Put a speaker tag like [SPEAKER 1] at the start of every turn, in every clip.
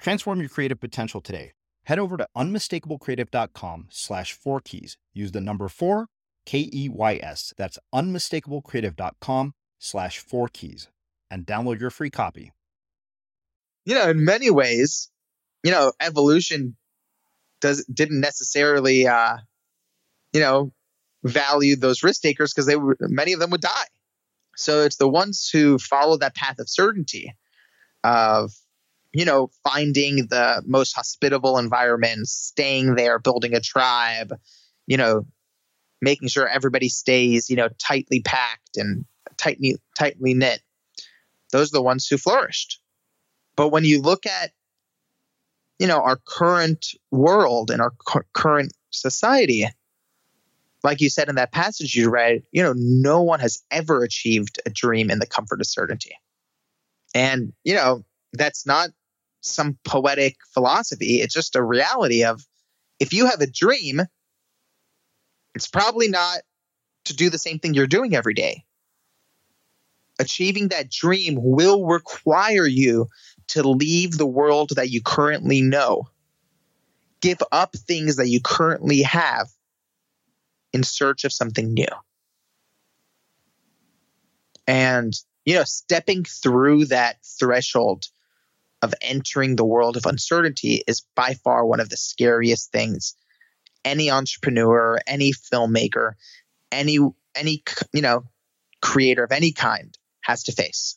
[SPEAKER 1] Transform your creative potential today. Head over to unmistakablecreative.com slash four keys. Use the number four, K E Y S. That's unmistakablecreative.com slash four keys and download your free copy.
[SPEAKER 2] You know, in many ways, you know, evolution does didn't necessarily uh, you know, value those risk takers because they were many of them would die. So it's the ones who follow that path of certainty of you know, finding the most hospitable environments, staying there, building a tribe, you know, making sure everybody stays, you know, tightly packed and tightly tightly knit. Those are the ones who flourished. But when you look at, you know, our current world and our cu- current society, like you said in that passage you read, you know, no one has ever achieved a dream in the comfort of certainty. And, you know, that's not some poetic philosophy. It's just a reality of if you have a dream, it's probably not to do the same thing you're doing every day. Achieving that dream will require you to leave the world that you currently know, give up things that you currently have in search of something new. And, you know, stepping through that threshold of entering the world of uncertainty is by far one of the scariest things any entrepreneur, any filmmaker, any any you know creator of any kind has to face.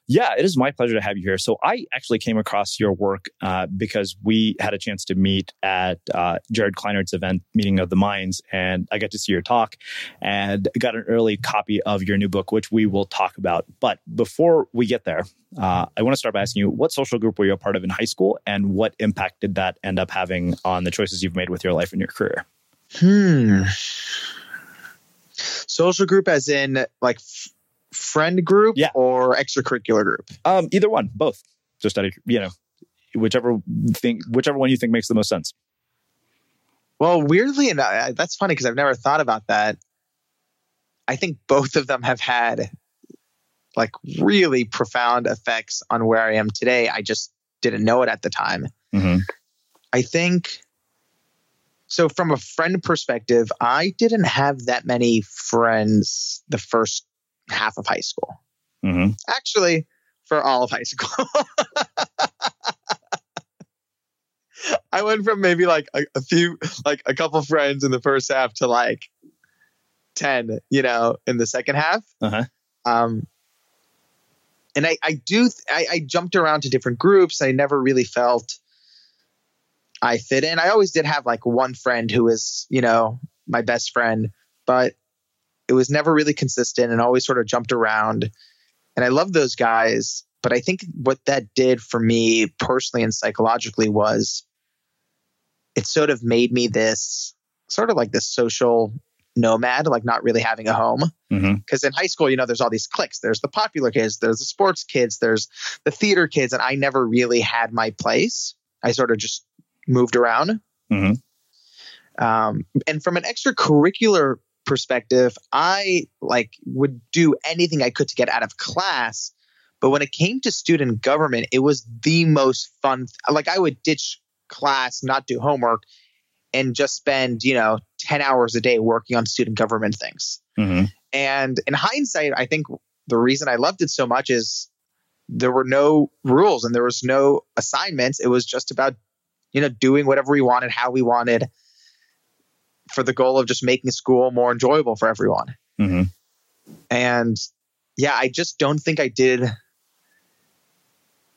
[SPEAKER 3] Yeah, it is my pleasure to have you here. So I actually came across your work uh, because we had a chance to meet at uh, Jared Kleinert's event, Meeting of the Minds, and I got to see your talk and got an early copy of your new book, which we will talk about. But before we get there, uh, I want to start by asking you, what social group were you a part of in high school, and what impact did that end up having on the choices you've made with your life and your career?
[SPEAKER 2] Hmm. Social group, as in like friend group
[SPEAKER 3] yeah.
[SPEAKER 2] or extracurricular group?
[SPEAKER 3] Um, either one, both. Just out of you know, whichever thing, whichever one you think makes the most sense.
[SPEAKER 2] Well, weirdly enough, that's funny because I've never thought about that. I think both of them have had like really profound effects on where I am today. I just didn't know it at the time.
[SPEAKER 3] Mm-hmm.
[SPEAKER 2] I think so. From a friend perspective, I didn't have that many friends the first half of high school.
[SPEAKER 3] Mm-hmm.
[SPEAKER 2] Actually, for all of high school. I went from maybe like a, a, few, like a couple friends in the first half to like 10, you know, in the second half.
[SPEAKER 3] Uh-huh.
[SPEAKER 2] Um, and I, I do, I, I jumped around to different groups. I never really felt I fit in. I always did have like one friend who was, you know, my best friend, but it was never really consistent and always sort of jumped around. And I love those guys. But I think what that did for me personally and psychologically was it sort of made me this sort of like this social nomad, like not really having a home. Because
[SPEAKER 3] mm-hmm.
[SPEAKER 2] in high school, you know, there's all these cliques. There's the popular kids, there's the sports kids, there's the theater kids, and I never really had my place. I sort of just moved around.
[SPEAKER 3] Mm-hmm.
[SPEAKER 2] Um, and from an extracurricular perspective, I like would do anything I could to get out of class. But when it came to student government, it was the most fun. Like I would ditch class, not do homework, and just spend, you know, 10 hours a day working on student government things.
[SPEAKER 3] Mm-hmm.
[SPEAKER 2] And in hindsight, I think the reason I loved it so much is there were no rules and there was no assignments. It was just about, you know, doing whatever we wanted, how we wanted for the goal of just making school more enjoyable for everyone.
[SPEAKER 3] Mm-hmm.
[SPEAKER 2] And yeah, I just don't think I did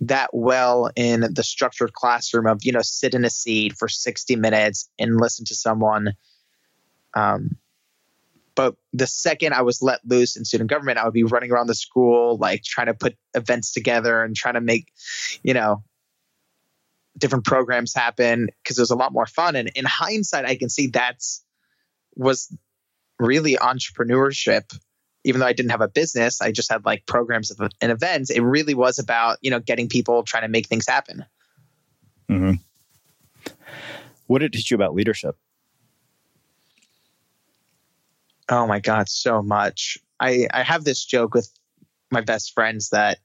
[SPEAKER 2] that well in the structured classroom of, you know, sit in a seat for 60 minutes and listen to someone. Um, But the second I was let loose in student government, I would be running around the school, like trying to put events together and trying to make, you know, different programs happen because it was a lot more fun. And in hindsight, I can see that's was really entrepreneurship. Even though I didn't have a business, I just had like programs and events. It really was about you know getting people trying to make things happen.
[SPEAKER 3] Mm-hmm. What did it teach you about leadership?
[SPEAKER 2] Oh my God, so much. I, I have this joke with my best friends that,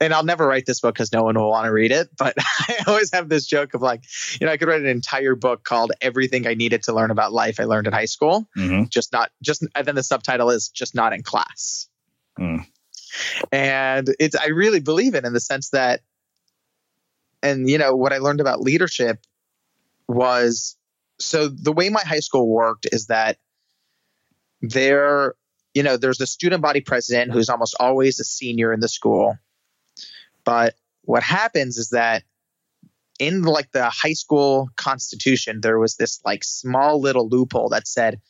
[SPEAKER 2] and I'll never write this book because no one will want to read it, but I always have this joke of like, you know, I could write an entire book called Everything I Needed to Learn About Life I Learned in High School. Mm-hmm. Just not, just, and then the subtitle is Just Not in Class. Mm. And it's, I really believe it in the sense that, and, you know, what I learned about leadership was so the way my high school worked is that there, you know, there's the student body president who's almost always a senior in the school. But what happens is that in like the high school constitution, there was this like small little loophole that said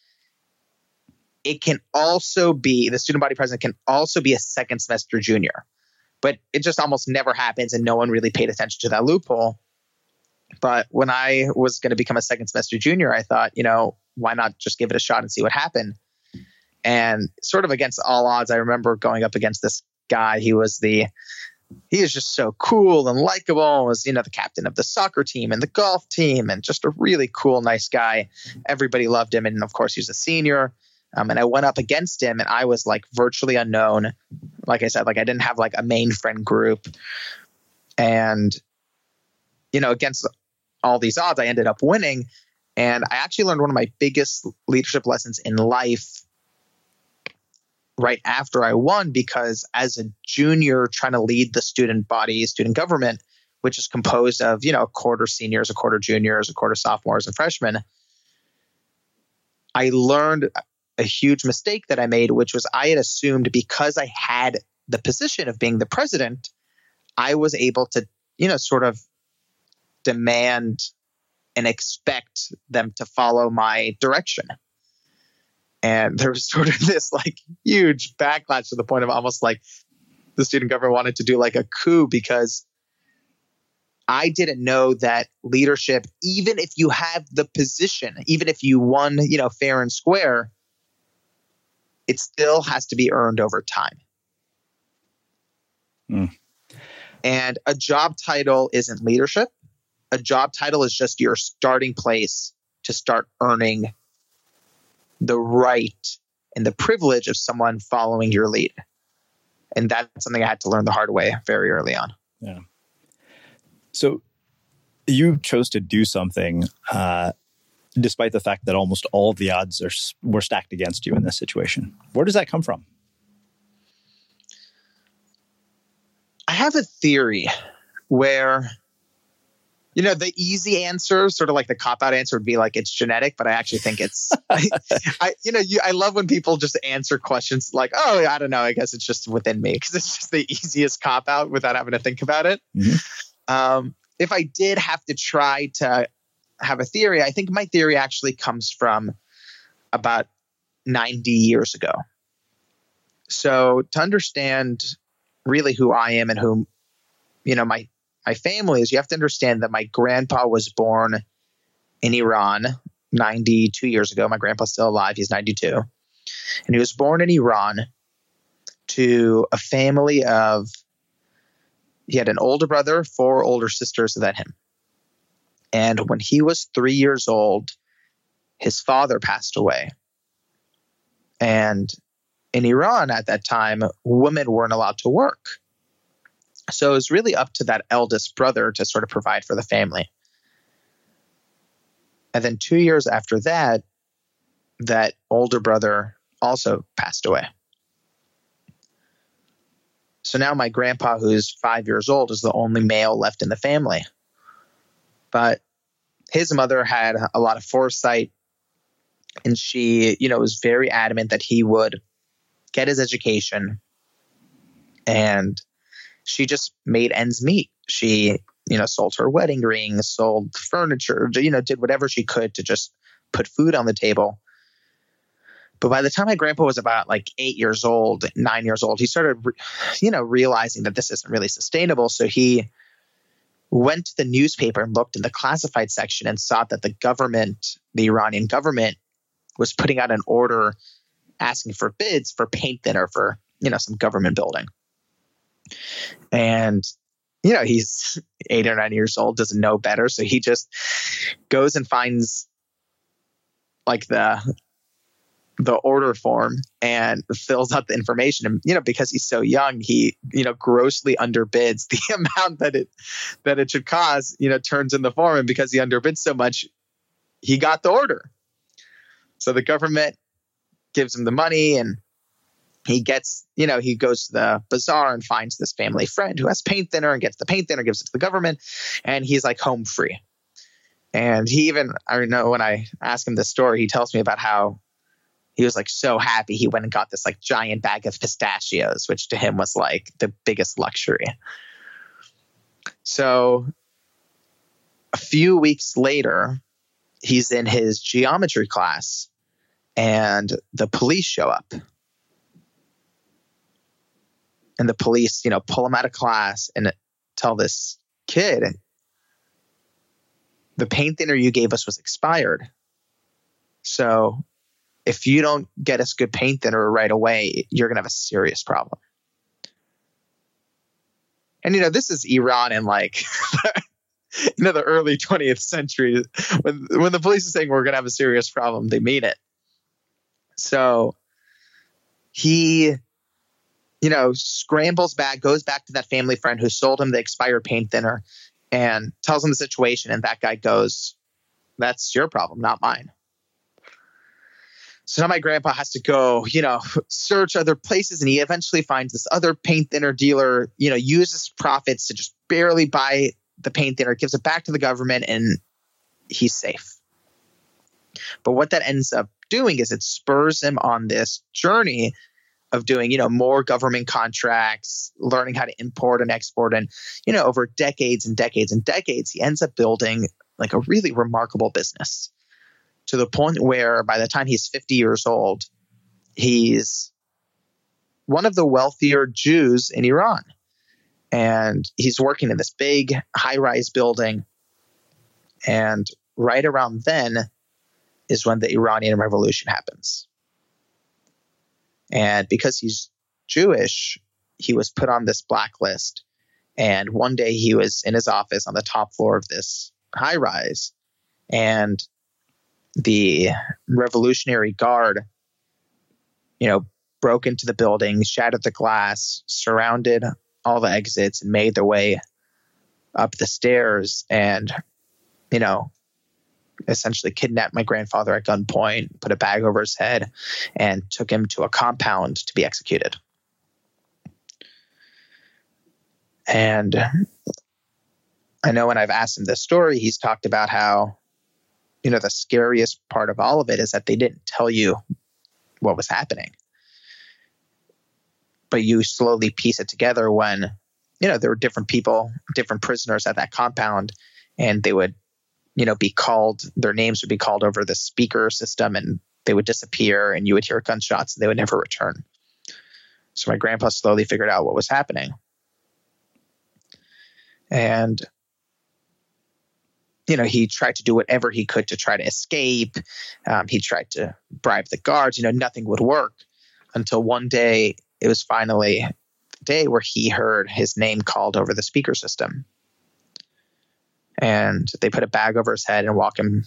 [SPEAKER 2] it can also be the student body president can also be a second semester junior. But it just almost never happens, and no one really paid attention to that loophole. But when I was going to become a second semester junior, I thought, you know, why not just give it a shot and see what happened? And sort of against all odds, I remember going up against this guy. He was the he is just so cool and likable. Was you know the captain of the soccer team and the golf team, and just a really cool, nice guy. Everybody loved him, and of course he's a senior. Um, and I went up against him, and I was like virtually unknown. Like I said, like I didn't have like a main friend group, and you know against all these odds, I ended up winning. And I actually learned one of my biggest leadership lessons in life right after I won because as a junior trying to lead the student body, student government, which is composed of, you know, a quarter seniors, a quarter juniors, a quarter sophomores and freshmen, I learned a huge mistake that I made, which was I had assumed because I had the position of being the president, I was able to, you know, sort of demand and expect them to follow my direction and there was sort of this like huge backlash to the point of almost like the student government wanted to do like a coup because I didn't know that leadership, even if you have the position, even if you won, you know, fair and square, it still has to be earned over time. Mm. And a job title isn't leadership. A job title is just your starting place to start earning the right and the privilege of someone following your lead. And that's something I had to learn the hard way very early on.
[SPEAKER 3] Yeah. So you chose to do something uh, despite the fact that almost all of the odds are were stacked against you in this situation. Where does that come from?
[SPEAKER 2] I have a theory where you know, the easy answer, sort of like the cop out answer would be like it's genetic, but I actually think it's, I, I, you know, you, I love when people just answer questions like, oh, I don't know, I guess it's just within me because it's just the easiest cop out without having to think about it. Mm-hmm. Um, if I did have to try to have a theory, I think my theory actually comes from about 90 years ago. So to understand really who I am and who, you know, my my family is you have to understand that my grandpa was born in Iran 92 years ago. My grandpa's still alive. He's 92. And he was born in Iran to a family of, he had an older brother, four older sisters than him. And when he was three years old, his father passed away. And in Iran at that time, women weren't allowed to work. So it was really up to that eldest brother to sort of provide for the family. And then two years after that, that older brother also passed away. So now my grandpa, who's five years old, is the only male left in the family. But his mother had a lot of foresight and she, you know, was very adamant that he would get his education and she just made ends meet. She, you know, sold her wedding ring, sold furniture, you know, did whatever she could to just put food on the table. But by the time my grandpa was about like eight years old, nine years old, he started, you know, realizing that this isn't really sustainable. So he went to the newspaper and looked in the classified section and saw that the government, the Iranian government, was putting out an order asking for bids for paint thinner for, you know, some government building. And you know, he's eight or nine years old, doesn't know better. So he just goes and finds like the the order form and fills out the information. And you know because he's so young he you know grossly underbids the amount that it that it should cost you know turns in the form. And because he underbids so much he got the order. So the government gives him the money and he gets you know he goes to the bazaar and finds this family friend who has paint thinner and gets the paint thinner gives it to the government and he's like home free and he even i know when i ask him this story he tells me about how he was like so happy he went and got this like giant bag of pistachios, which to him was like the biggest luxury. So a few weeks later, he's in his geometry class and the police show up. And the police, you know, pull him out of class and tell this kid, the paint thinner you gave us was expired. So if you don't get us good paint thinner right away, you're going to have a serious problem. And you know, this is Iran in like you know the early 20th century when when the police is saying we're going to have a serious problem, they mean it. So he you know, scrambles back, goes back to that family friend who sold him the expired paint thinner and tells him the situation and that guy goes, "That's your problem, not mine." So now my grandpa has to go, you know, search other places, and he eventually finds this other paint thinner dealer. You know, uses profits to just barely buy the paint thinner, gives it back to the government, and he's safe. But what that ends up doing is it spurs him on this journey of doing, you know, more government contracts, learning how to import and export, and you know, over decades and decades and decades, he ends up building like a really remarkable business to the point where by the time he's 50 years old, he's one of the wealthier Jews in Iran. And he's working in this big high rise building. And right around then is when the Iranian Revolution happens. And because he's Jewish, he was put on this blacklist. And one day he was in his office on the top floor of this high rise. And the Revolutionary Guard, you know, broke into the building, shattered the glass, surrounded all the exits, and made their way up the stairs and, you know, essentially kidnapped my grandfather at gunpoint, put a bag over his head, and took him to a compound to be executed. And I know when I've asked him this story, he's talked about how you know the scariest part of all of it is that they didn't tell you what was happening but you slowly piece it together when you know there were different people different prisoners at that compound and they would you know be called their names would be called over the speaker system and they would disappear and you would hear gunshots and they would never return so my grandpa slowly figured out what was happening and you know, he tried to do whatever he could to try to escape. Um, he tried to bribe the guards. You know, nothing would work until one day it was finally the day where he heard his name called over the speaker system. And they put a bag over his head and walk him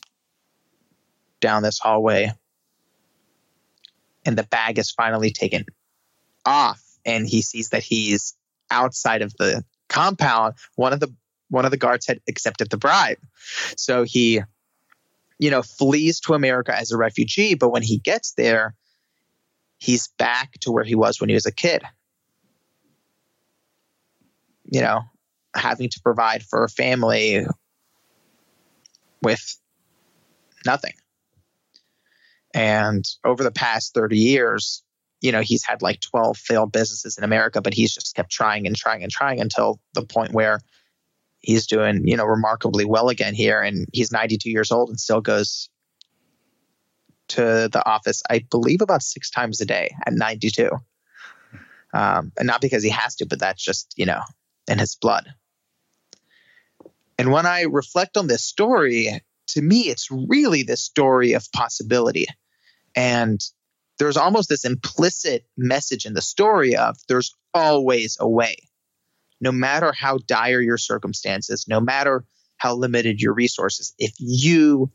[SPEAKER 2] down this hallway. And the bag is finally taken off, and he sees that he's outside of the compound. One of the one of the guards had accepted the bribe. So he, you know, flees to America as a refugee, but when he gets there, he's back to where he was when he was a kid. You know, having to provide for a family with nothing. And over the past 30 years, you know, he's had like 12 failed businesses in America, but he's just kept trying and trying and trying until the point where he's doing you know remarkably well again here, and he's 92 years old and still goes to the office, I believe, about six times a day at 92. Um, and not because he has to, but that's just, you know, in his blood. And when I reflect on this story, to me, it's really this story of possibility. And there's almost this implicit message in the story of there's always a way. No matter how dire your circumstances, no matter how limited your resources, if you,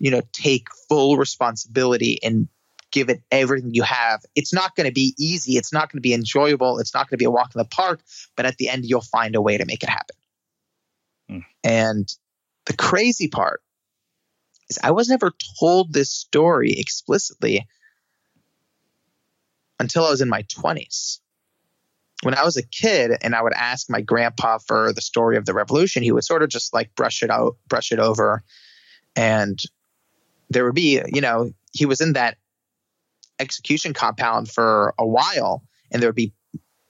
[SPEAKER 2] you know, take full responsibility and give it everything you have, it's not going to be easy. It's not going to be enjoyable. It's not going to be a walk in the park, but at the end, you'll find a way to make it happen. Mm. And the crazy part is I was never told this story explicitly until I was in my 20s. When I was a kid and I would ask my grandpa for the story of the revolution, he would sort of just like brush it out, brush it over. And there would be, you know, he was in that execution compound for a while and there would be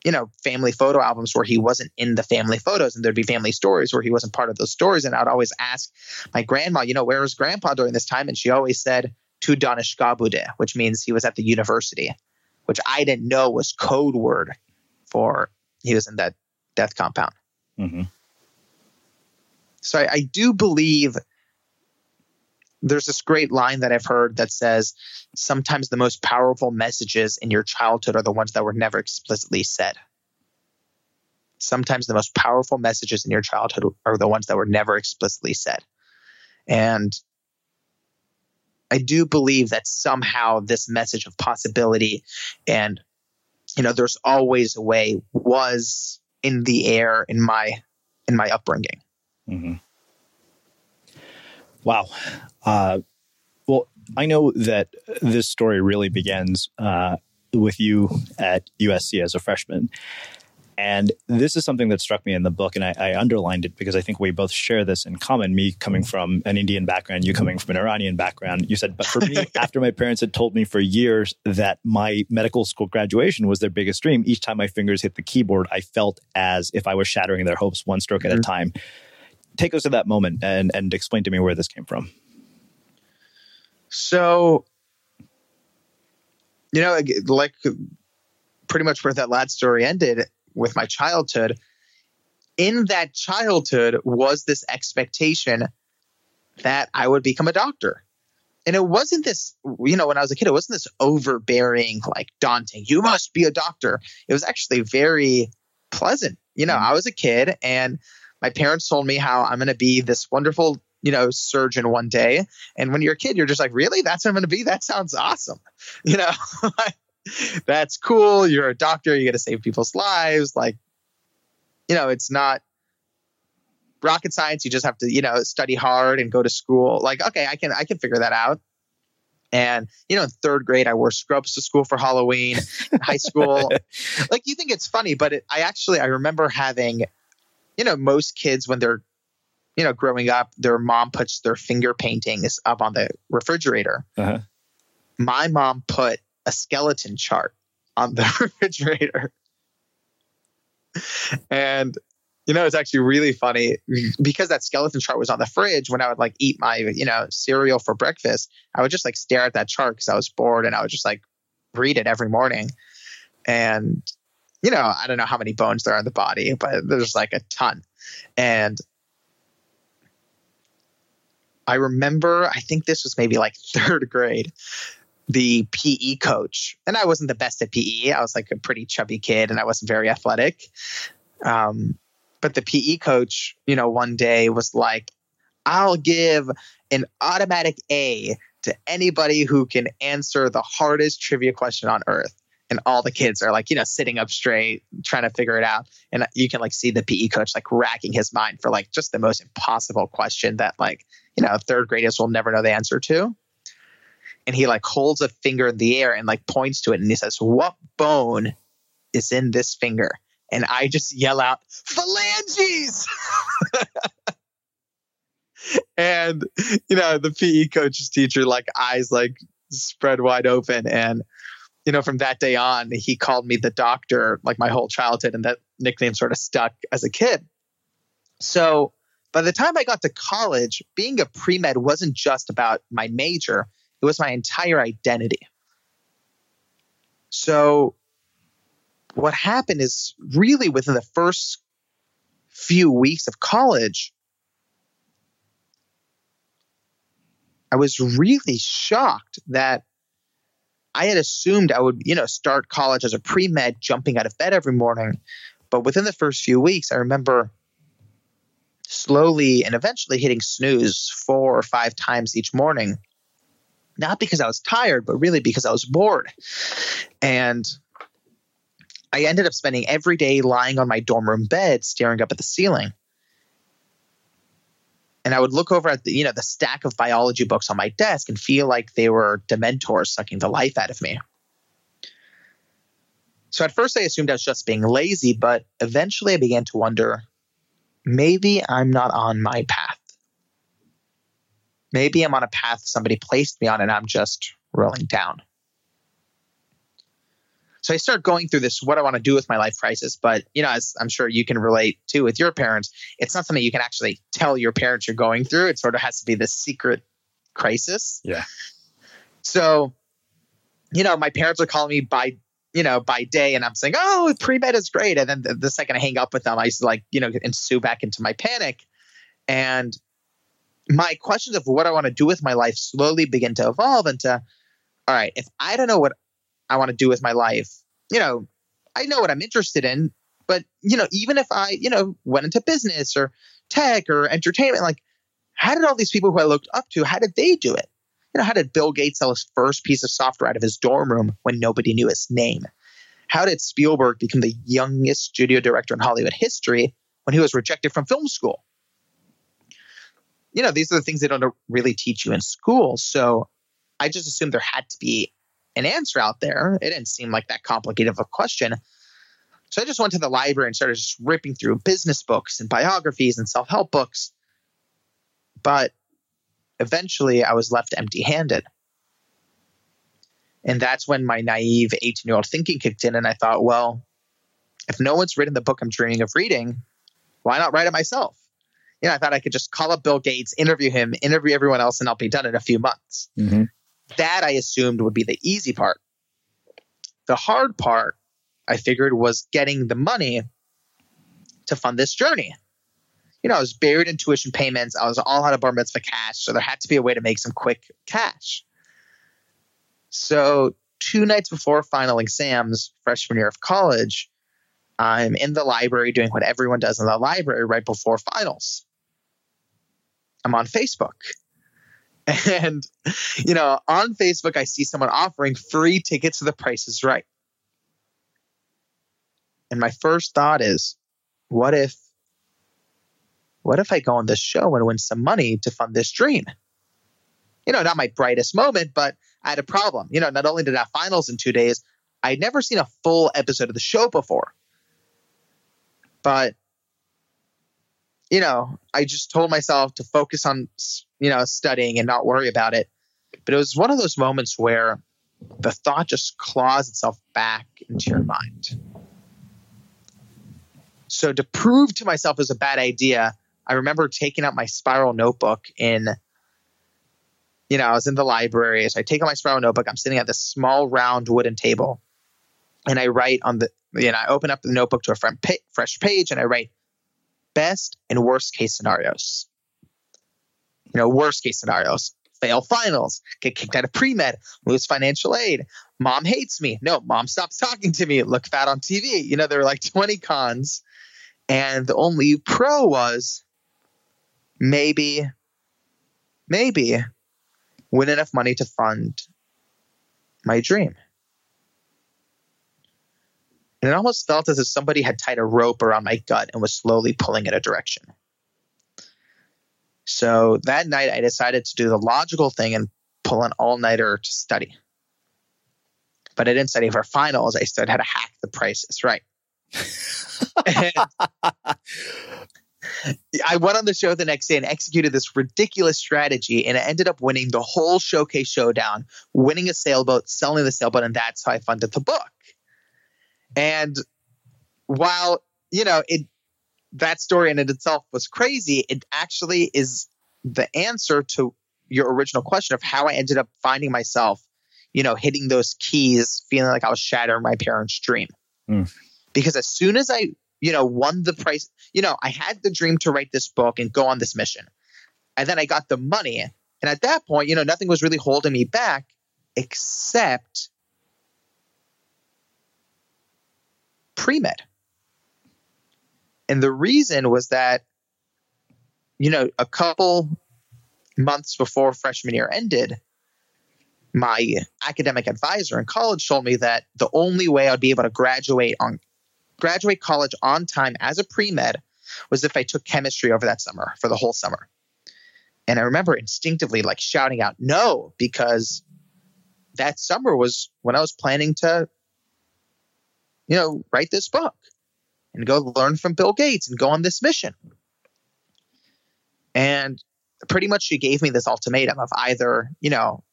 [SPEAKER 2] you know, family photo albums where he wasn't in the family photos, and there'd be family stories where he wasn't part of those stories. And I'd always ask my grandma, you know, where was grandpa during this time? And she always said, to Danishgabude, which means he was at the university, which I didn't know was code word for he was in that death compound. Mm-hmm. So I, I do believe there's this great line that I've heard that says sometimes the most powerful messages in your childhood are the ones that were never explicitly said. Sometimes the most powerful messages in your childhood are the ones that were never explicitly said. And I do believe that somehow this message of possibility and you know there's always a way was in the air in my in my upbringing. Mm-hmm.
[SPEAKER 3] Wow. Uh, well, I know that this story really begins uh, with you at USC as a freshman. And this is something that struck me in the book, and I, I, underlined it because I think we both share this in common. Me coming from an Indian background, you coming from an Iranian background. You said, but for me, after my parents had told me for years that my medical school graduation was their biggest dream, each time my fingers hit the keyboard, I felt as if I was shattering their hopes one stroke mm-hmm. at a mm-hmm. time take us to that moment and and explain to me where this came from.
[SPEAKER 2] So, you know, like pretty much where that lad story ended with my childhood. In that childhood was this expectation that I would become a doctor. And it wasn't this, you know, when I was a kid, it wasn't this overbearing, like daunting, you must be a doctor. It was actually very pleasant. You know, mm-hmm. I was a kid and my parents told me how I'm going to be this wonderful, you know, surgeon one day. And when you're a kid, you're just like, really? That's what I'm going to be? That sounds awesome. You know, that's cool. You're a doctor. You got to save people's lives. Like, you know, it's not rocket science. You just have to, you know, study hard and go to school. Like, okay, I can, I can figure that out. And you know, in third grade, I wore scrubs to school for Halloween. In high school, like you think it's funny, but it, I actually I remember having you know, most kids when they're, you know, growing up, their mom puts their finger paintings up on the refrigerator. Uh-huh. My mom put a skeleton chart on the refrigerator. and you know, it's actually really funny because that skeleton chart was on the fridge when I would like eat my, you know, cereal for breakfast. I would just like stare at that chart because I was bored and I would just like read it every morning. And you know, I don't know how many bones there are in the body, but there's like a ton. And I remember, I think this was maybe like third grade, the PE coach, and I wasn't the best at PE. I was like a pretty chubby kid and I wasn't very athletic. Um, but the PE coach, you know, one day was like, I'll give an automatic A to anybody who can answer the hardest trivia question on earth and all the kids are like you know sitting up straight trying to figure it out. And you can like see the pe coach like racking his mind for like just the most impossible question that like you know third graders will never know the answer to. And he like holds a finger in the air and like points to it and he says what bone is in this finger? And i just yell out phalanges! And you know the pe coach's teacher like eyes like spread wide open and you know, from that day on, he called me the doctor like my whole childhood, and that nickname sort of stuck as a kid. So by the time I got to college, being a pre med wasn't just about my major, it It was my entire identity. So, what happened is really within the first few weeks of college, I was really shocked that I had assumed I would, you know, start college as a pre med, jumping out of bed every morning. But within the first few weeks, I remember slowly and eventually hitting snooze four or five times each morning. Not because I was tired, but really because I was bored. And I ended up spending every day lying on my dorm room bed, staring up at the ceiling. And I would look over at the, you know, the stack of biology books on my desk and feel like they were dementors sucking the life out of me. So at first I assumed I was just being lazy, but eventually I began to wonder maybe I'm not on my path. Maybe I'm on a path somebody placed me on and I'm just rolling down. So I start going through this what I want to do with my life crisis. But, you know, as I'm sure you can relate to with your parents, it's not something you can actually tell your parents you're going through. It sort of has to be this secret crisis.
[SPEAKER 3] Yeah.
[SPEAKER 2] So, you know, my parents are calling me by you know, by day, and I'm saying, "Oh, pre med is great," and then the, the, second I hang up with them, I just like, you know, ensue back into my panic, and my questions of what I want to do with my life slowly begin to evolve into, all right, if I don't know what I want to do with my life, you know, I know what I'm interested in, but you know, even if I, you know, went into business or tech or entertainment, like, how did all these people who I looked up to, how did they do it? You know, how did Bill Gates sell his first piece of software out of his dorm room when nobody knew his name? How did Spielberg become the youngest studio director in Hollywood history when he was rejected from film school? You know, these are the things they don't really teach you in school. So I just assumed there had to be an answer out there. It didn't seem like that complicated of a question. So I just went to the library and started just ripping through business books and biographies and self help books. But eventually I was left empty handed. And that's when my naive 18 year old thinking kicked in. And I thought, well, if no one's written the book I'm dreaming of reading, why not write it myself? You know, I thought I could just call up Bill Gates, interview him, interview everyone else, and I'll be done in a few months. Mm-hmm. That I assumed would be the easy part. The hard part, I figured, was getting the money to fund this journey you know, I was buried in tuition payments. I was all out of bar mitzvah cash, so there had to be a way to make some quick cash. So two nights before final exams, freshman year of college, I'm in the library doing what everyone does in the library right before finals. I'm on Facebook. And, you know, on Facebook, I see someone offering free tickets to the Price is Right. And my first thought is, what if what if I go on this show and win some money to fund this dream? You know, not my brightest moment, but I had a problem. You know, not only did I have finals in two days, I'd never seen a full episode of the show before. But, you know, I just told myself to focus on, you know, studying and not worry about it. But it was one of those moments where the thought just claws itself back into your mind. So to prove to myself it was a bad idea, I remember taking out my spiral notebook in, you know, I was in the library. So I take out my spiral notebook. I'm sitting at this small round wooden table and I write on the, you know, I open up the notebook to a fresh page and I write best and worst case scenarios. You know, worst case scenarios fail finals, get kicked out of pre med, lose financial aid, mom hates me. No, mom stops talking to me, look fat on TV. You know, there were like 20 cons. And the only pro was maybe, maybe win enough money to fund my dream. And it almost felt as if somebody had tied a rope around my gut and was slowly pulling in a direction. So that night, I decided to do the logical thing and pull an all nighter to study. But I didn't study for finals. I studied how to hack the Price is Right. I went on the show the next day and executed this ridiculous strategy, and I ended up winning the whole showcase showdown, winning a sailboat, selling the sailboat, and that's how I funded the book. And while you know it, that story in it itself was crazy. It actually is the answer to your original question of how I ended up finding myself, you know, hitting those keys, feeling like I was shattering my parents' dream. Mm. Because as soon as I, you know, won the price, you know, I had the dream to write this book and go on this mission. And then I got the money. And at that point, you know, nothing was really holding me back except pre med. And the reason was that, you know, a couple months before freshman year ended, my academic advisor in college told me that the only way I'd be able to graduate on graduate college on time as a pre-med was if I took chemistry over that summer for the whole summer. And I remember instinctively like shouting out no because that summer was when I was planning to you know, write this book and go learn from Bill Gates and go on this mission. And pretty much she gave me this ultimatum of either, you know,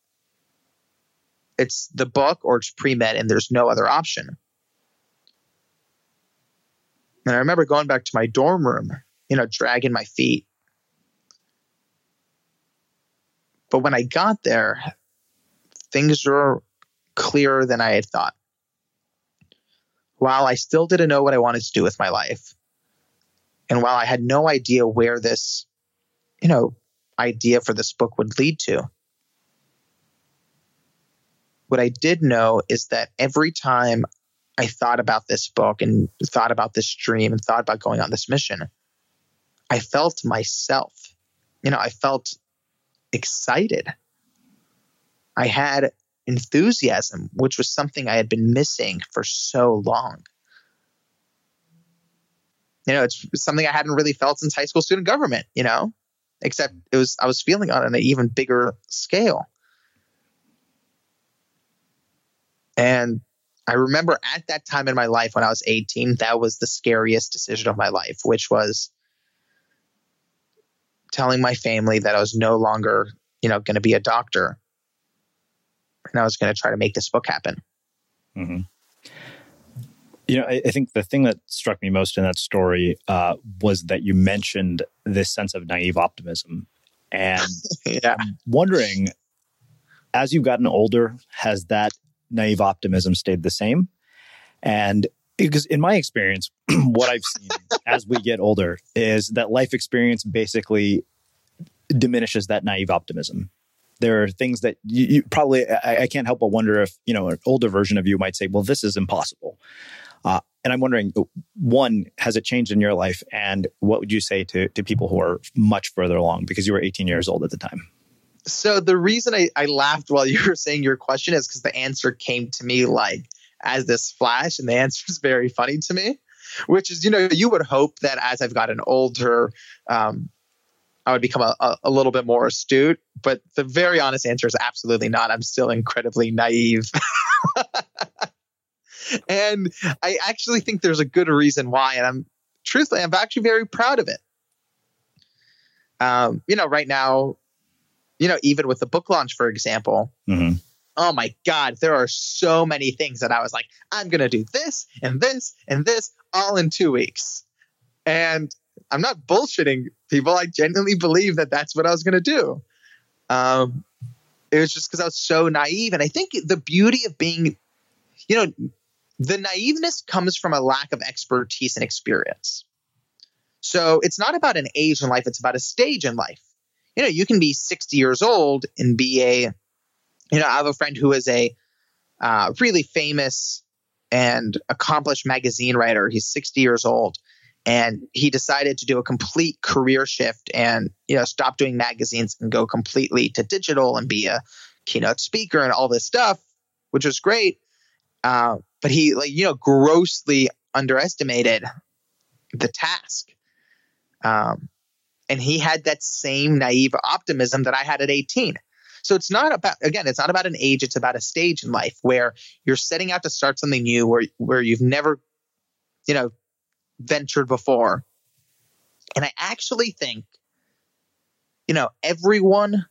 [SPEAKER 2] it's the book or it's pre med and there's no other option. And I remember going back to my dorm room, you know, dragging my feet. But when I got there, things were clearer than I had thought while I still didn't know what I wanted to do with my life, and while I had no idea where this, you know, idea for this book would lead to, what I did know is that every time I thought about this book and thought about this dream and thought about going on this mission, I felt myself. You know, I felt excited. I had enthusiasm, which was something I had been missing for so long. You know, it's something I hadn't really felt since high school student government, you know, except it was, I was feeling on an even bigger scale. And I remember at that time in my life when I was 18, that was the scariest decision of my life, which was telling my family that I was no longer, you know, going to be a doctor and I was going to try to make this book happen.
[SPEAKER 3] Mm-hmm. You know, I, I, think the thing that struck me most in that story uh, was that you mentioned this sense of naive optimism. And yeah. I'm wondering, as you've gotten older, has that naive optimism stayed the same? And because in my experience, what I've seen as we get older is that life experience basically diminishes that naive optimism there are things that you, you probably I, I, can't help but wonder if you know an older version of you might say, "Well, this is impossible." Uh, and I'm wondering, one, has it changed in your life, and what would you say to to people who are much further along because you were 18 years old at the time?
[SPEAKER 2] So the reason I, I laughed while you were saying your question is because the answer came to me like as this flash, and the answer is very funny to me. Which is, you know, you would hope that as I've gotten older, um, I would become a, a, little bit more astute. But the very honest answer is absolutely not. I'm still incredibly naive. and I actually think there's a good reason why. And I'm truthfully, I'm actually very proud of it. Um, you know, right now, you know, even with the book launch, for example, mm-hmm. oh my God, there are so many things that I was like, I'm going to do this and this and this all in two weeks. And I'm not bullshitting people. I genuinely believe that that's what I was going to do. Um, it was just because I was so naive. And I think the beauty of being, you know, the naiveness comes from a lack of expertise and experience. So it's not about an age in life, it's about a stage in life. You know, you can be 60 years old and be a, you know, I have a friend who is a uh, really famous and accomplished magazine writer. He's 60 years old and he decided to do a complete career shift and you know stop doing magazines and go completely to digital and be a keynote speaker and all this stuff which was great. Uh, but he like you know grossly underestimated the task. Um, and he had that same naive optimism that i had at 18 so it's not about again it's not about an age it's about a stage in life where you're setting out to start something new where where you've never you know ventured before. And I actually think, you know, everyone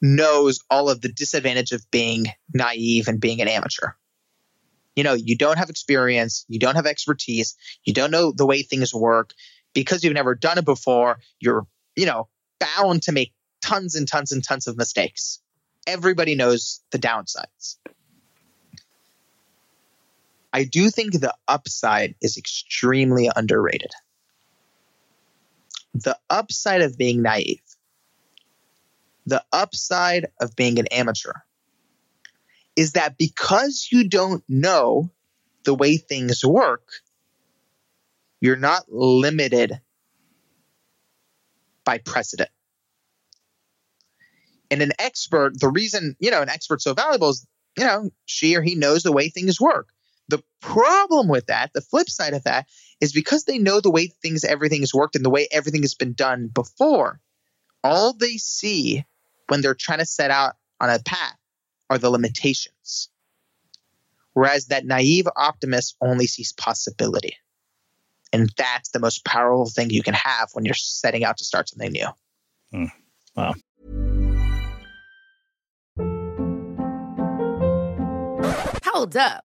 [SPEAKER 2] knows all of the disadvantage of being naive and being an amateur. You know, you don't have experience, you don't have expertise, you don't know the way things work. Because you've never done it before, you're, you know, bound to make tons and tons and tons of mistakes. Everybody knows the downsides. I do think the upside is extremely underrated. The upside of being naive, the upside of being an amateur, is that because you don't know the way things work, you're not limited by precedent. And an expert, the reason, you know, an expert's so valuable is, you know, she or he knows the way things work. The problem with that, the flip side of that, is because they know the way things, everything has worked and the way everything has been done before, all they see when they're trying to set out on a path are the limitations. Whereas that naive optimist only sees possibility. And that's the most powerful thing you can have when you're setting out to start something new.
[SPEAKER 3] Hmm. Wow.
[SPEAKER 4] Hold up.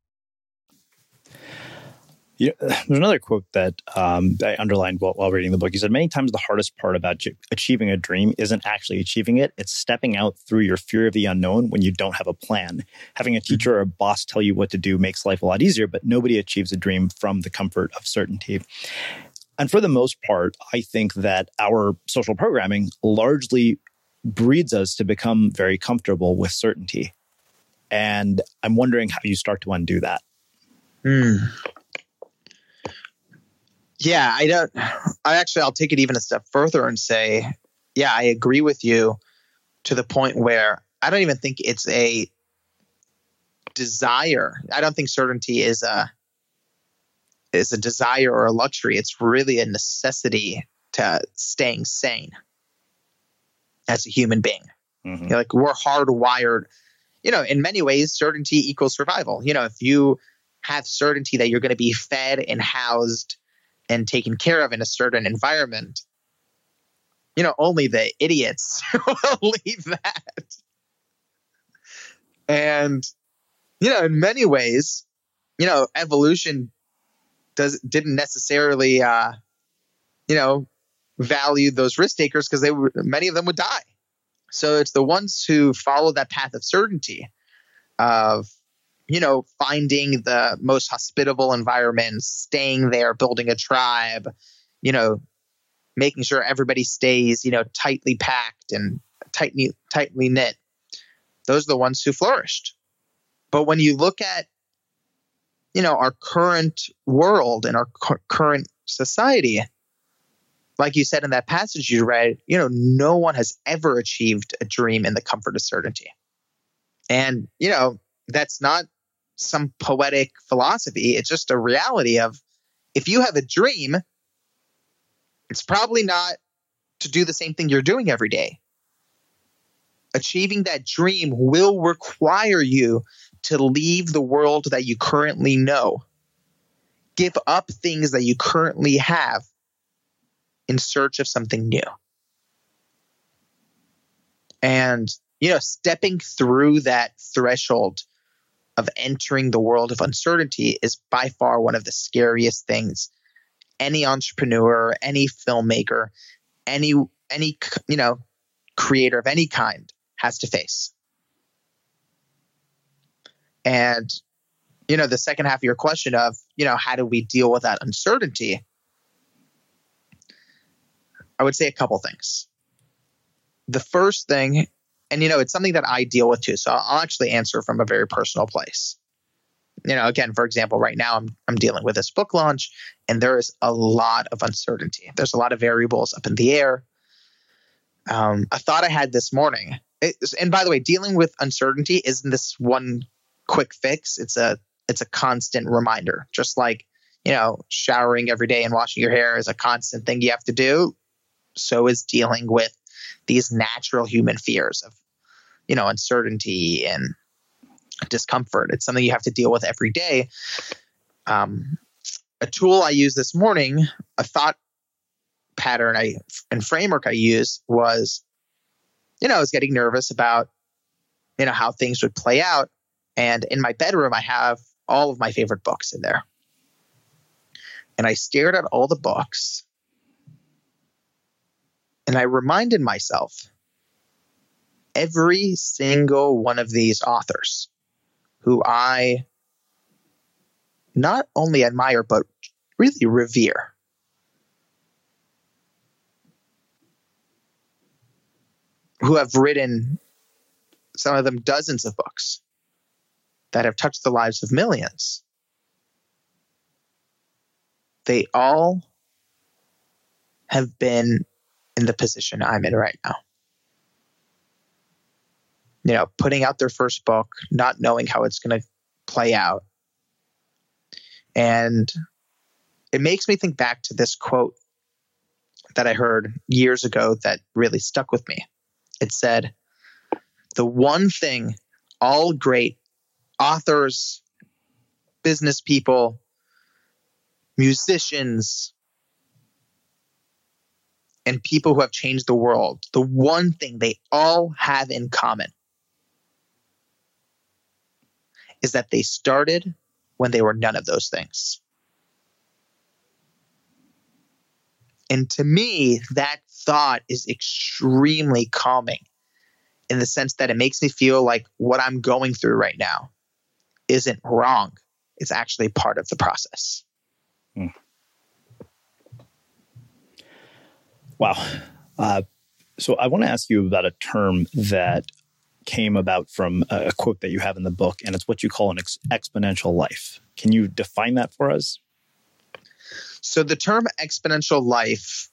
[SPEAKER 3] You know, there's another quote that um, I underlined while, while, reading the book. He said many times the hardest part about achieving a dream isn't actually achieving it; it's stepping out through your fear of the unknown when you don't have a plan. Having a mm-hmm. teacher or a boss tell you what to do makes life a lot easier, but nobody achieves a dream from the comfort of certainty. And for the most part, I think that our social programming largely breeds us to become very comfortable with certainty. And I'm wondering how you start to undo that.
[SPEAKER 2] Hmm. Yeah, I don't. I actually, I'll take it even a step further and say, yeah, I agree with you to the point where I don't even think it's a desire. I don't think certainty is a is a desire or a luxury. It's really a necessity to staying sane as a human being. Mm-hmm. You know, like we're hardwired. You know, in many ways, certainty equals survival. You know, if you have certainty that you're going to be fed and housed and taken care of in a certain environment, you know, only the idiots will leave that. And, you know, in many ways, you know, evolution does didn't necessarily, uh, you know, value those risk takers because they were many of them would die. So it's the ones who follow that path of certainty of you know finding the most hospitable environment, staying there, building a tribe, you know, making sure everybody stays, you know, tightly packed and tightly tightly knit. Those are the ones who flourished. But when you look at you know our current world and our cu- current society, like you said in that passage you read, you know, no one has ever achieved a dream in the comfort of certainty. And, you know, that's not some poetic philosophy. It's just a reality of if you have a dream, it's probably not to do the same thing you're doing every day. Achieving that dream will require you to leave the world that you currently know, give up things that you currently have in search of something new. And, you know, stepping through that threshold of entering the world of uncertainty is by far one of the scariest things any entrepreneur, any filmmaker, any any you know, creator of any kind has to face. And you know, the second half of your question of, you know, how do we deal with that uncertainty? I would say a couple things. The first thing, and you know, it's something that I deal with too. So I'll actually answer from a very personal place. You know, again, for example, right now I'm I'm dealing with this book launch, and there is a lot of uncertainty. There's a lot of variables up in the air. Um, a thought I had this morning, it, and by the way, dealing with uncertainty isn't this one quick fix. It's a it's a constant reminder. Just like you know, showering every day and washing your hair is a constant thing you have to do so is dealing with these natural human fears of, you know, uncertainty and discomfort. It's something you have to deal with every day. Um, a tool I used this morning, a thought pattern I and framework I used was, you know, I was getting nervous about, you know, how things would play out. And in my bedroom, I have all of my favorite books in there. And I stared at all the books and I reminded myself every single one of these authors who I not only admire, but really revere. Who have written some of them dozens of books that have touched the lives of millions. They all have been in the position I'm in right now. You know, putting out their first book, not knowing how it's going to play out. And it makes me think back to this quote that I heard years ago that really stuck with me. It said, The one thing all great authors, business people, musicians, and people who have changed the world, the one thing they all have in common is that they started when they were none of those things. And to me, that thought is extremely calming in the sense that it makes me feel like what I'm going through right now isn't wrong. It's actually part of the process.
[SPEAKER 3] Hmm. Wow. Uh, So I want to ask you about a term that came about from a quote that you have in the book, and it's what you call an ex- exponential life. Can you define that for us?
[SPEAKER 2] So the term exponential life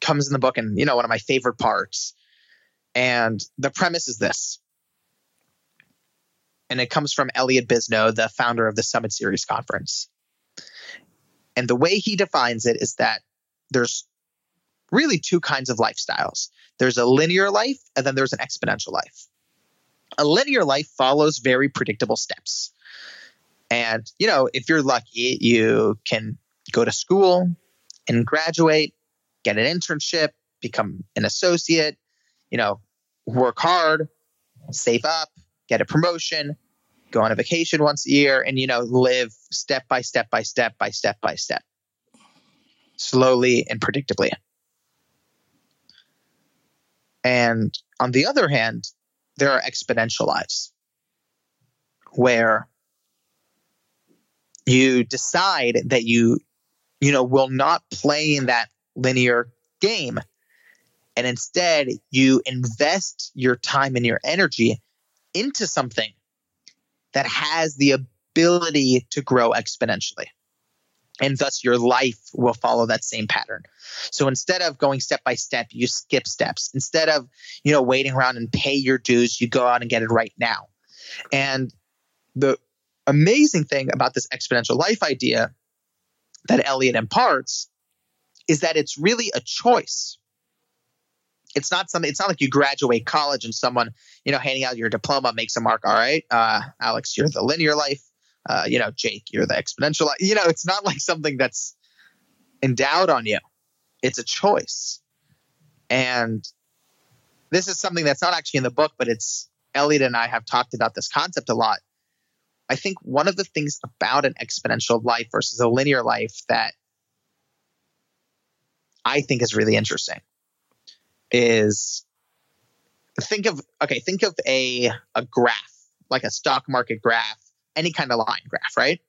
[SPEAKER 2] comes in the book, and you know one of my favorite parts. And the premise is this, and it comes from Elliott Bisnow, the founder of the Summit Series conference. And the way he defines it is that there's really two kinds of lifestyles. There's a linear life, and then there's an exponential life. A linear life follows very predictable steps. And, you know, if you're lucky, you can go to school and graduate, get an internship, become an associate, you know, work hard, save up, get a promotion, go on a vacation once a year, and, you know, live step by step by step by step by step, slowly and predictably. And on the other hand, there are exponential lives where you decide that you you know will not play in that linear game. And instead you invest your time and your energy into something that has the ability to grow exponentially and thus your life will follow that same pattern. So instead of going step by step you skip steps. Instead of you know waiting around and pay your dues you go out and get it right now. And the amazing thing about this exponential life idea that Elliott imparts is that it's really a choice. It's not something it's not like you graduate college and someone you know handing out your diploma makes a mark all right uh, alex you're the linear life uh, you know, Jake, you're the exponential. You know, it's not like something that's endowed on you. It's a choice. And this is something that's not actually in the book, but it's Elliott and I have talked about this concept a lot. I think one of the things about an exponential life versus a linear life that I think is really interesting is think of okay, think of a a graph, like a stock market graph any kind of line graph, right?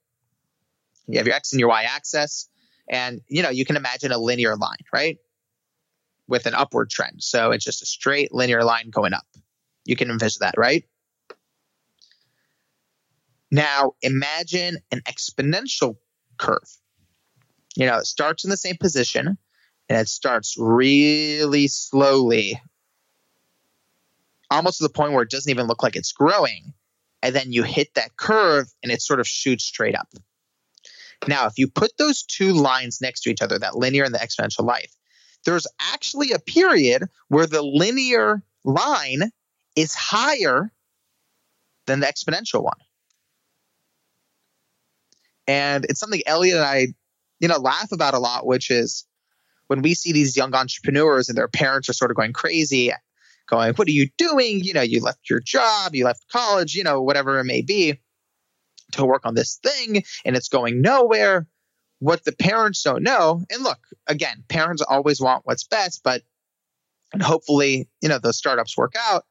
[SPEAKER 2] You have hmm. your x and your y axis, and you know you can imagine a linear line, right, with an upward trend. So it's just a straight linear line going up. You can envision that, right? Now imagine an exponential curve. You know, it starts in the same position and it starts really slowly, almost to the point where it doesn't even look like it's growing and then you hit that curve and it sort of shoots straight up. Now, if you put those two lines next to each other, that linear and the exponential life, there's actually a period where the linear line is higher than the exponential one. And it's something Elliott and I, you know, laugh about a lot, which is when we see these young entrepreneurs and their parents are sort of going crazy going, What are you doing? You know, you left your job, you left college, you know, whatever it may be to work on this thing and it's going nowhere. What the parents don't know, and look, again, parents always want what's best, but and hopefully, you know, those startups work out.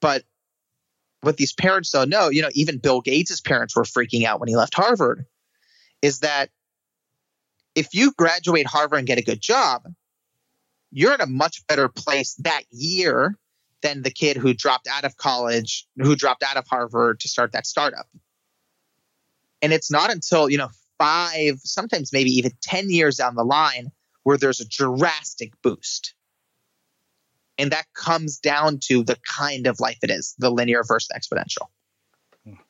[SPEAKER 2] But what these parents don't know, you know, even Bill Gates' parents were freaking out when he left Harvard, is that if you graduate Harvard and get a good job, you're in a much better place that year than the kid who dropped out of college, who dropped out of Harvard to start that startup. And it's not until, you know, five, sometimes maybe even 10 years down the line where there's a drastic boost. And that comes down to the kind of life it is, the linear versus exponential. Hmm.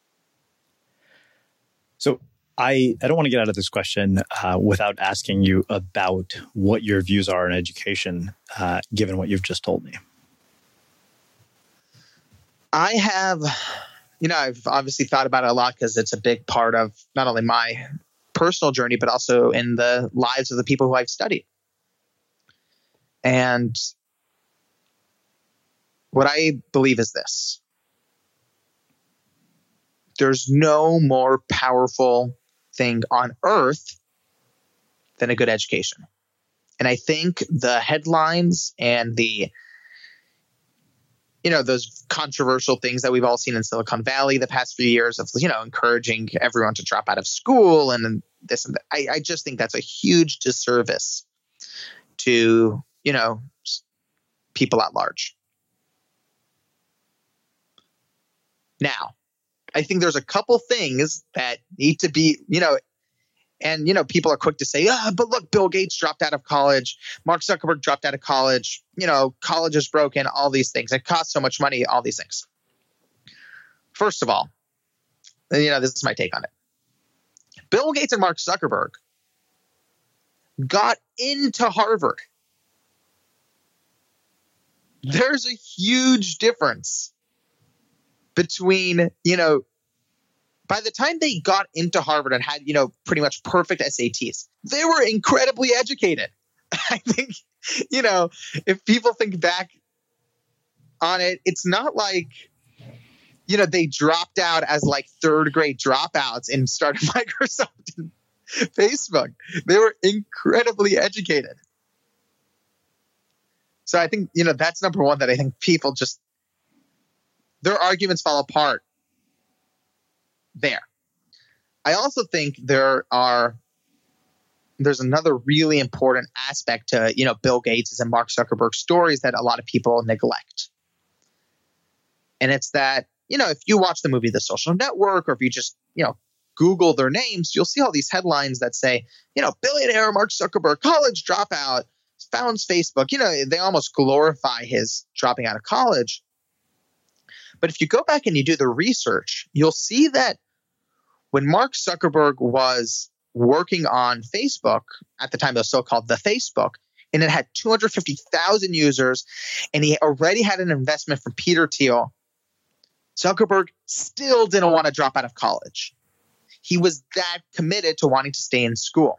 [SPEAKER 3] So I, I don't want to get out of this question uh, without asking you about what your views are on education, uh, given what you've just told me.
[SPEAKER 2] I have, you know, I've obviously thought about it a lot because it's a big part of not only my personal journey, but also in the lives of the people who I've studied. And what I believe is this there's no more powerful thing on earth than a good education. And I think the headlines and the you know those controversial things that we've all seen in Silicon Valley the past few years of you know encouraging everyone to drop out of school and this and that. I, I just think that's a huge disservice to you know people at large. Now, I think there's a couple things that need to be, you know, and you know, people are quick to say, "Ah, but look, Bill Gates dropped out of college, Mark Zuckerberg dropped out of college. You know, college is broken. All these things. It costs so much money. All these things." First of all, you know, this is my take on it. Bill Gates and Mark Zuckerberg got into Harvard. There's a huge difference between, you know, by the time they got into Harvard and had, you know, pretty much perfect SATs, they were incredibly educated. I think, you know, if people think back on it, it's not like, you know, they dropped out as like third grade dropouts and started Microsoft and Facebook. They were incredibly educated. So I think, you know, that's number one that I think people just, their arguments fall apart there. I also think there are there's another really important aspect to you know Bill Gates and Mark Zuckerberg stories that a lot of people neglect, and it's that you know if you watch the movie The Social Network or if you just you know Google their names, you'll see all these headlines that say you know billionaire Mark Zuckerberg, college dropout, founds Facebook. You know they almost glorify his dropping out of college. But if you go back and you do the research, you'll see that when Mark Zuckerberg was working on Facebook at the time it was so called the Facebook, and it had 250,000 users, and he already had an investment from Peter Thiel. Zuckerberg still didn't want to drop out of college. He was that committed to wanting to stay in school.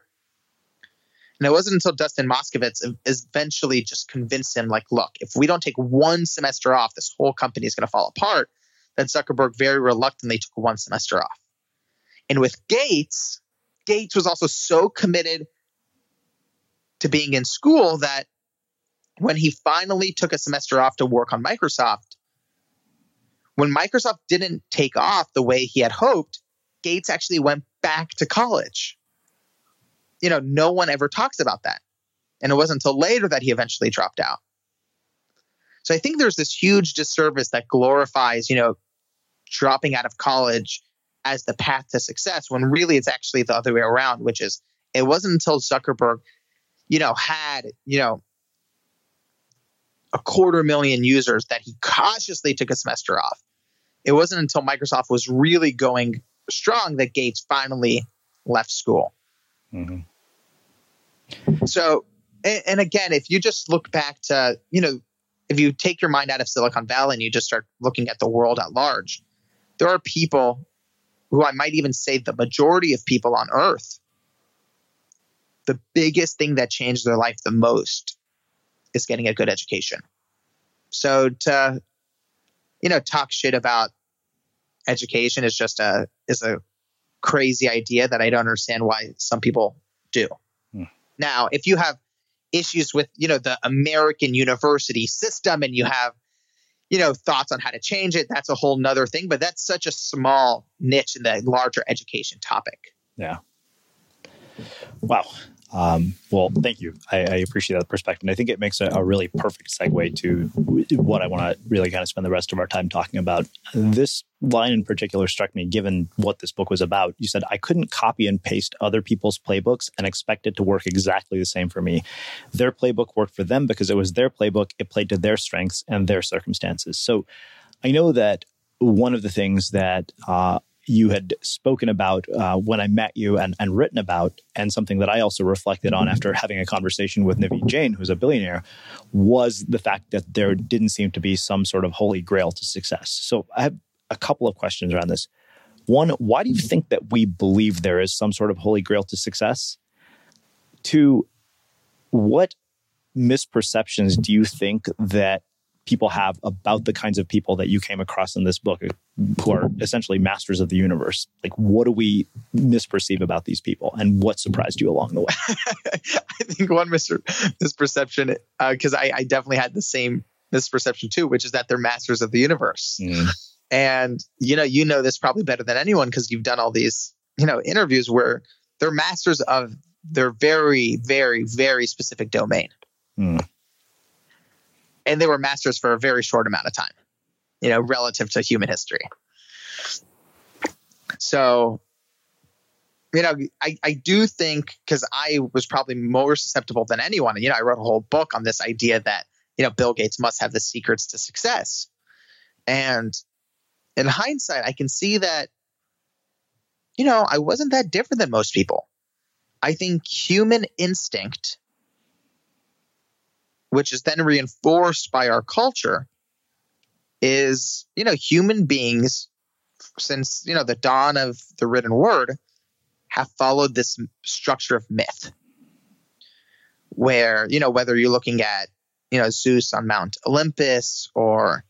[SPEAKER 2] And it wasn't until Dustin Moskovitz eventually just convinced him, like, look, if we don't take one semester off, this whole company is going to fall apart. That Zuckerberg very reluctantly took one semester off. And with Gates, Gates was also so committed to being in school that when he finally took a semester off to work on Microsoft, when Microsoft didn't take off the way he had hoped, Gates actually went back to college. You know, no one ever talks about that. And it wasn't until later that he eventually dropped out. So I think there's this huge disservice that glorifies, you know, dropping out of college as the path to success when really it's actually the other way around, which is it wasn't until Zuckerberg, you know, had, you know, a quarter million users that he cautiously took a semester off. It wasn't until Microsoft was really going strong that Gates finally left school. Mm-hmm. So, and, and again, if you just look back to, you know, if you take your mind out of Silicon Valley and you just start looking at the world at large, there are people who I might even say the majority of people on earth, the biggest thing that changed their life the most is getting a good education. So to, you know, talk shit about education is just a is a crazy idea that I don't understand why some people do. Hmm. Now, if you have issues with, you know, the American university system and you have you know, thoughts on how to change it, that's a whole nother thing. But that's such a small niche in the larger education topic.
[SPEAKER 3] Yeah. Wow. Um, well, thank you. I, I, appreciate that perspective. And I think it makes a, a really perfect segue to what I want to really kind of spend the rest of our time talking about. This line in particular struck me given what this book was about. You said, I couldn't copy and paste other people's playbooks and expect it to work exactly the same for me. Their playbook worked for them because it was their playbook, it played to their strengths and their circumstances. So I know that one of the things that uh, you had spoken about uh, when I met you and, and written about, and something that I also reflected on after having a conversation with Naveen Jain, who's a billionaire, was the fact that there didn't seem to be some sort of holy grail to success. So I have a couple of questions around this. One, why do you think that we believe there is some sort of holy grail to success? Two, what misperceptions do you think that people have about the kinds of people that you came across in this book who are essentially masters of the universe. Like what do we misperceive about these people and what surprised you along the way?
[SPEAKER 2] I think one mis- misperception because uh, I, I, definitely had the same misperception too which is that they're masters of the universe. Mm. and you know you know this probably better than anyone because you've done all these you know interviews where they're masters of their very very very specific domain. Mm and they were masters for a very short amount of time, you know, relative to human history. So, you know, I, I do think because I was probably more susceptible than anyone. You know, I wrote a whole book on this idea that, you know, Bill Gates must have the secrets to success. And in hindsight, I can see that, you know, I wasn't that different than most people. I think human instinct, which is then reinforced by our culture, is, you know, human beings since, you know, the dawn of the written word have followed this structure of myth. Where, you know, whether you're looking at, you know, Zeus on Mount Olympus or,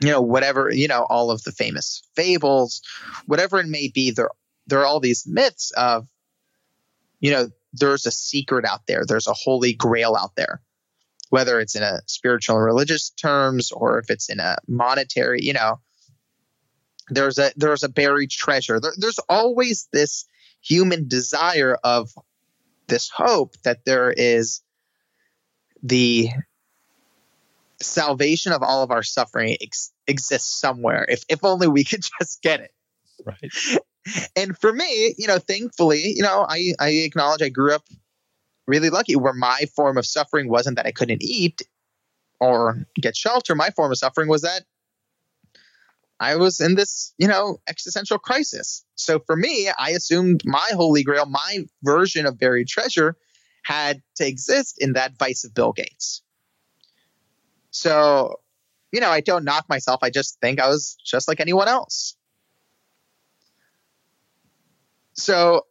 [SPEAKER 2] you know, whatever, you know, all of the famous fables, whatever it may be, there, there are all these myths of, you know, there's a secret out there, there's a holy grail out there, whether it's in a spiritual and religious terms or if it's in a monetary, you know, there's a there's a buried treasure. There, there's always this human desire of this hope that there is the salvation of all of our suffering ex- exists somewhere. If if only we could just get it.
[SPEAKER 3] Right.
[SPEAKER 2] And for me, you know, thankfully, you know, I I acknowledge I grew up really lucky where my form of suffering wasn't that I couldn't eat or get shelter. My form of suffering was that I was in this, you know, existential crisis. So for me, I assumed my holy grail, my version of buried treasure, had to exist in that vice of Bill Gates. So, you know, I don't knock myself. I just think I was just like anyone else. So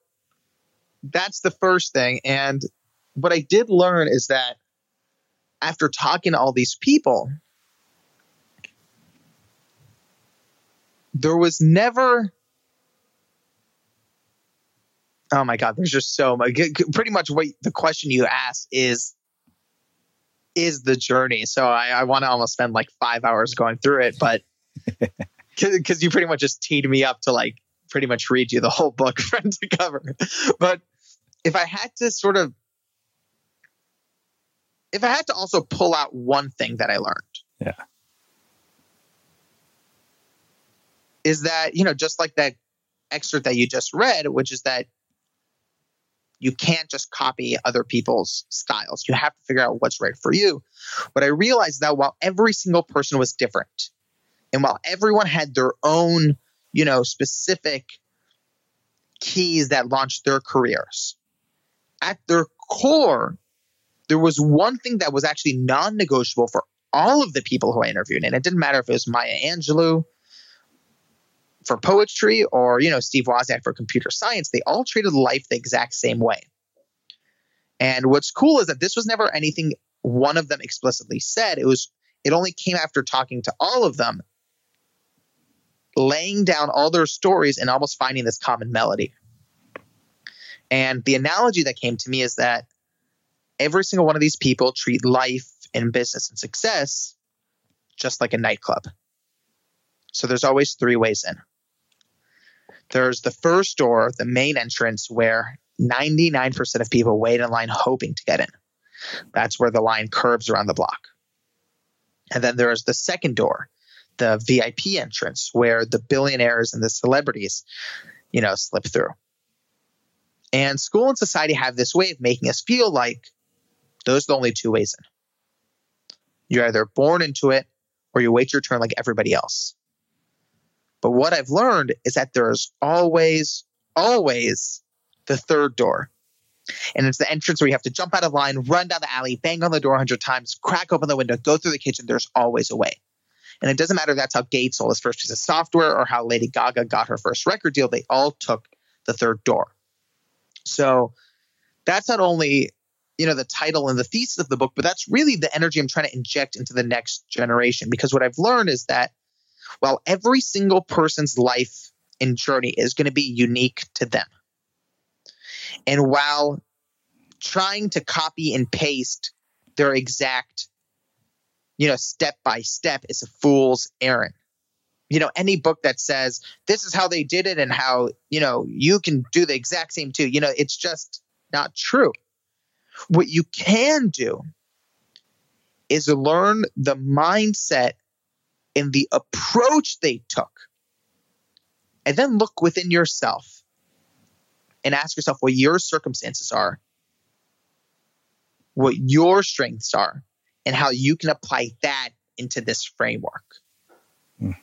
[SPEAKER 2] that's the first thing. And what I did learn is that after talking to all these people, there was never oh my god there's just so much pretty much what the question you ask is is the journey. So i, I want to almost spend like five hours going through it but because you pretty much just teed me up to like pretty much read you the whole book front to cover. But if i had to sort of if i had to also pull out one thing that i learned
[SPEAKER 3] yeah
[SPEAKER 2] is that, you know, just like that excerpt that you just read, which is that you can't just copy other people's styles. You have to figure out what's right for you. But I realized that while every single person was different, and while everyone had their own, you know, specific keys that launched their careers, at their core, there was one thing that was actually non negotiable for all of the people who I interviewed. And it didn't matter if it was Maya Angelou, for poetry or, you know, Steve Wozniak for computer science, they all treated life the exact same way. And what's cool is that this was never anything one of them explicitly said. It was it only came after talking to all of them, laying down all their stories and almost finding this common melody. And the analogy that came to me is that every single one of these people treat life and business and success just like a nightclub. So there's always three ways in. There's the first door, the main entrance, where 99% of people wait in line hoping to get in. That's where the line curves around the block. And then there's the second door, the VIP entrance, where the billionaires and the celebrities, you know, slip through. And school and society have this way of making us feel like those are the only two ways in. You're either born into it or you wait your turn like everybody else. But what I've learned is that there's always, always the third door. And it's the entrance where you have to jump out of line, run down the alley, bang on the door 100 times, crack open the window, go through the kitchen. There's always a way. And it doesn't matter that's how Gates sold his first piece of software or how Lady Gaga got her first record deal. They all took the third door. So that's not only you know the title and the thesis of the book, but that's really the energy I'm trying to inject into the next generation. Because what I've learned is that while every single person's life and journey is going to be unique to them. And while trying to copy and paste their exact, you know, step by step is a fool's errand. You know, any book that says this is how they did it and how, you know, you can do the exact same too, you know, it's just not true. What you can do is learn the mindset and the approach they took. And then look within yourself and ask yourself what your circumstances are, what your strengths are, and how you can apply that into this framework. Mm.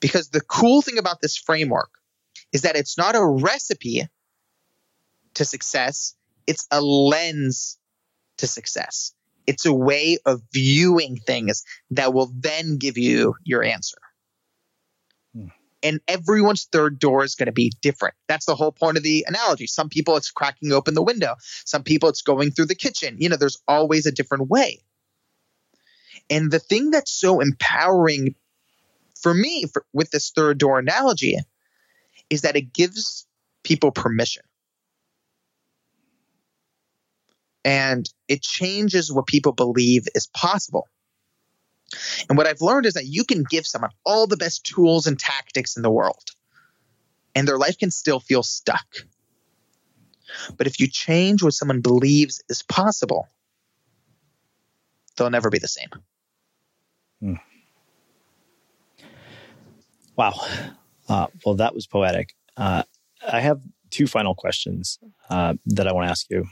[SPEAKER 2] Because the cool thing about this framework is that it's not a recipe to success, it's a lens to success. It's a way of viewing things that will then give you your answer. Hmm. And everyone's third door is going to be different. That's the whole point of the analogy. Some people it's cracking open the window. Some people it's going through the kitchen. You know, there's always a different way. And the thing that's so empowering for me for, with this third door analogy is that it gives people permission. And it changes what people believe is possible. And what I've learned is that you can give someone all the best tools and tactics in the world, and their life can still feel stuck. But if you change what someone believes is possible, they'll never be the same. Hmm.
[SPEAKER 3] Wow. Uh, well, that was poetic. Uh, I have two final questions uh, that I want to ask you.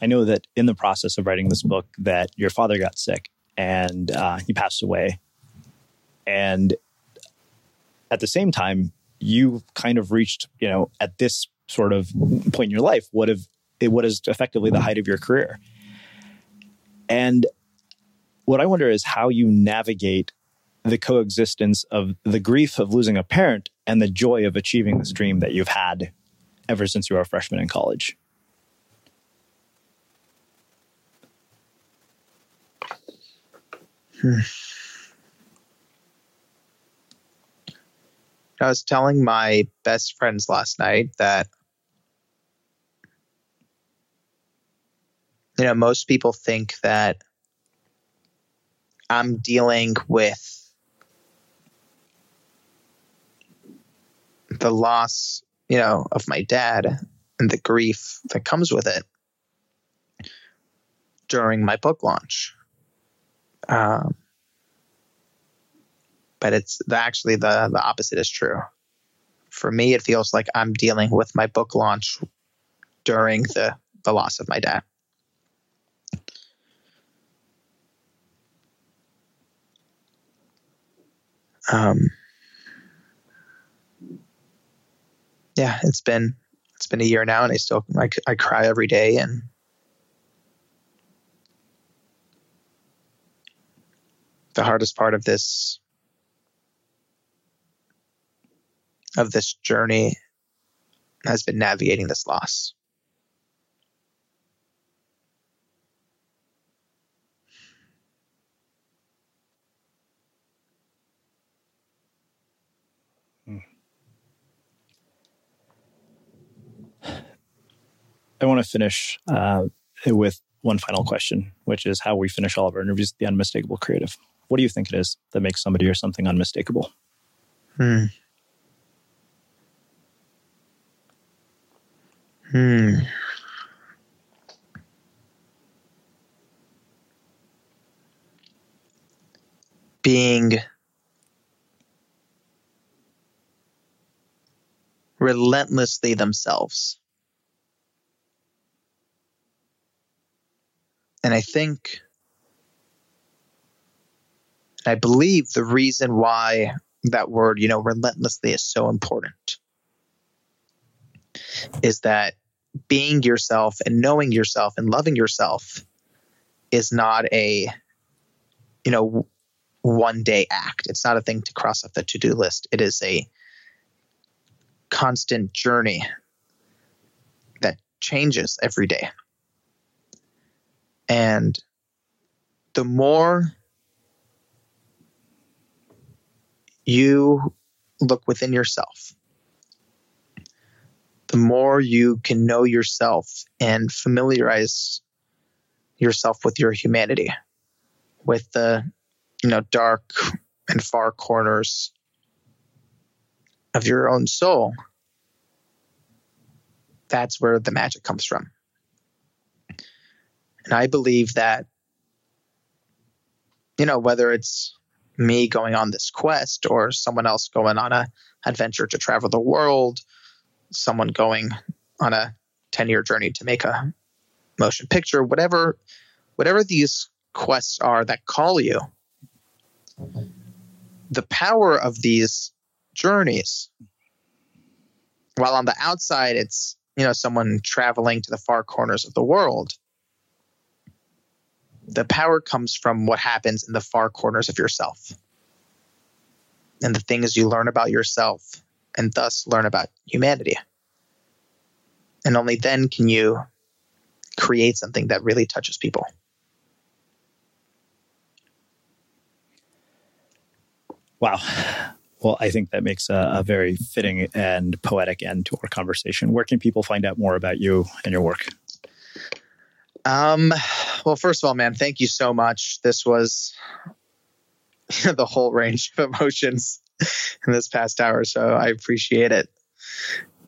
[SPEAKER 3] I know that in the process of writing this book, that your father got sick and uh, he passed away, and at the same time, you kind of reached, you know, at this sort of point in your life, what have what is effectively the height of your career, and what I wonder is how you navigate the coexistence of the grief of losing a parent and the joy of achieving this dream that you've had ever since you were a freshman in college.
[SPEAKER 2] Hmm. I was telling my best friends last night that you know most people think that I'm dealing with the loss, you know, of my dad and the grief that comes with it during my book launch. Um, but it's the, actually the the opposite is true. For me, it feels like I'm dealing with my book launch during the the loss of my dad. Um, yeah, it's been it's been a year now, and I still I, I cry every day, and the hardest part of this of this journey has been navigating this loss.
[SPEAKER 3] I want to finish uh, with one final question, which is how we finish all of our interviews the unmistakable creative. What do you think it is that makes somebody or something unmistakable?
[SPEAKER 2] Hmm. Hmm. Being relentlessly themselves. And I think I believe the reason why that word, you know, relentlessly is so important is that being yourself and knowing yourself and loving yourself is not a, you know, one day act. It's not a thing to cross off the to do list. It is a constant journey that changes every day. And the more you look within yourself, the more you can know yourself and familiarize yourself with your humanity, with the you know dark and far corners of your own soul. That's where the magic comes from. And I believe that you know, whether it's me going on this quest or someone else going on a adventure to travel the world, someone going on a 10 year journey to make a motion picture, whatever whatever these quests are that call you. The power of these journeys while on the outside it's you know someone traveling to the far corners of the world the power comes from what happens in the far corners of yourself and the things you learn about yourself and thus learn about humanity and only then can you create something that really touches people
[SPEAKER 3] wow well, I think that makes a, a, very fitting and poetic end to our conversation. Where can people find out more about you and your work?
[SPEAKER 2] Um, well, first of all, man, thank you so much. This was the whole range of emotions in this past hour, so I appreciate it.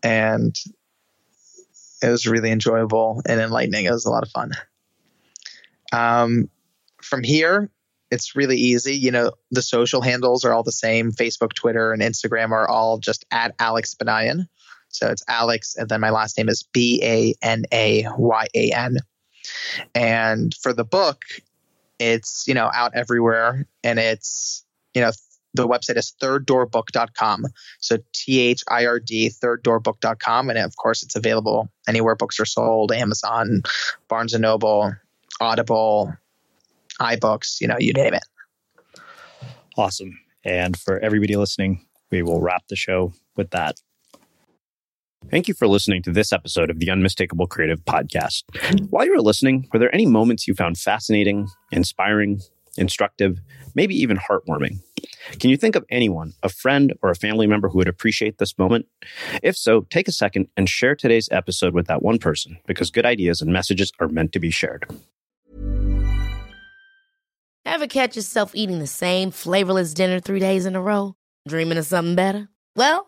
[SPEAKER 2] And it was really enjoyable and enlightening. It was a lot of fun. Um, from here, it's really easy. You know, the social handles are all the same. Facebook, Twitter, and Instagram are all just at Alex Banayan. So it's Alex, and then my last name is B A N A Y A N. And for the book, it's, you know, out everywhere. And it's, you know, the website is thirddoorbook.com. So T H I R D, thirddoorbook.com. And of course, it's available anywhere books are sold Amazon, Barnes and Noble, Audible, iBooks, you know, you name it.
[SPEAKER 3] Awesome. And for everybody listening, we will wrap the show with that. Thank you for listening to this episode of the Unmistakable Creative Podcast. While you were listening, were there any moments you found fascinating, inspiring, instructive, maybe even heartwarming? Can you think of anyone, a friend or a family member who would appreciate this moment? If so, take a second and share today's episode with that one person because good ideas and messages are meant to be shared.
[SPEAKER 4] Ever catch yourself eating the same flavorless dinner three days in a row? Dreaming of something better? Well,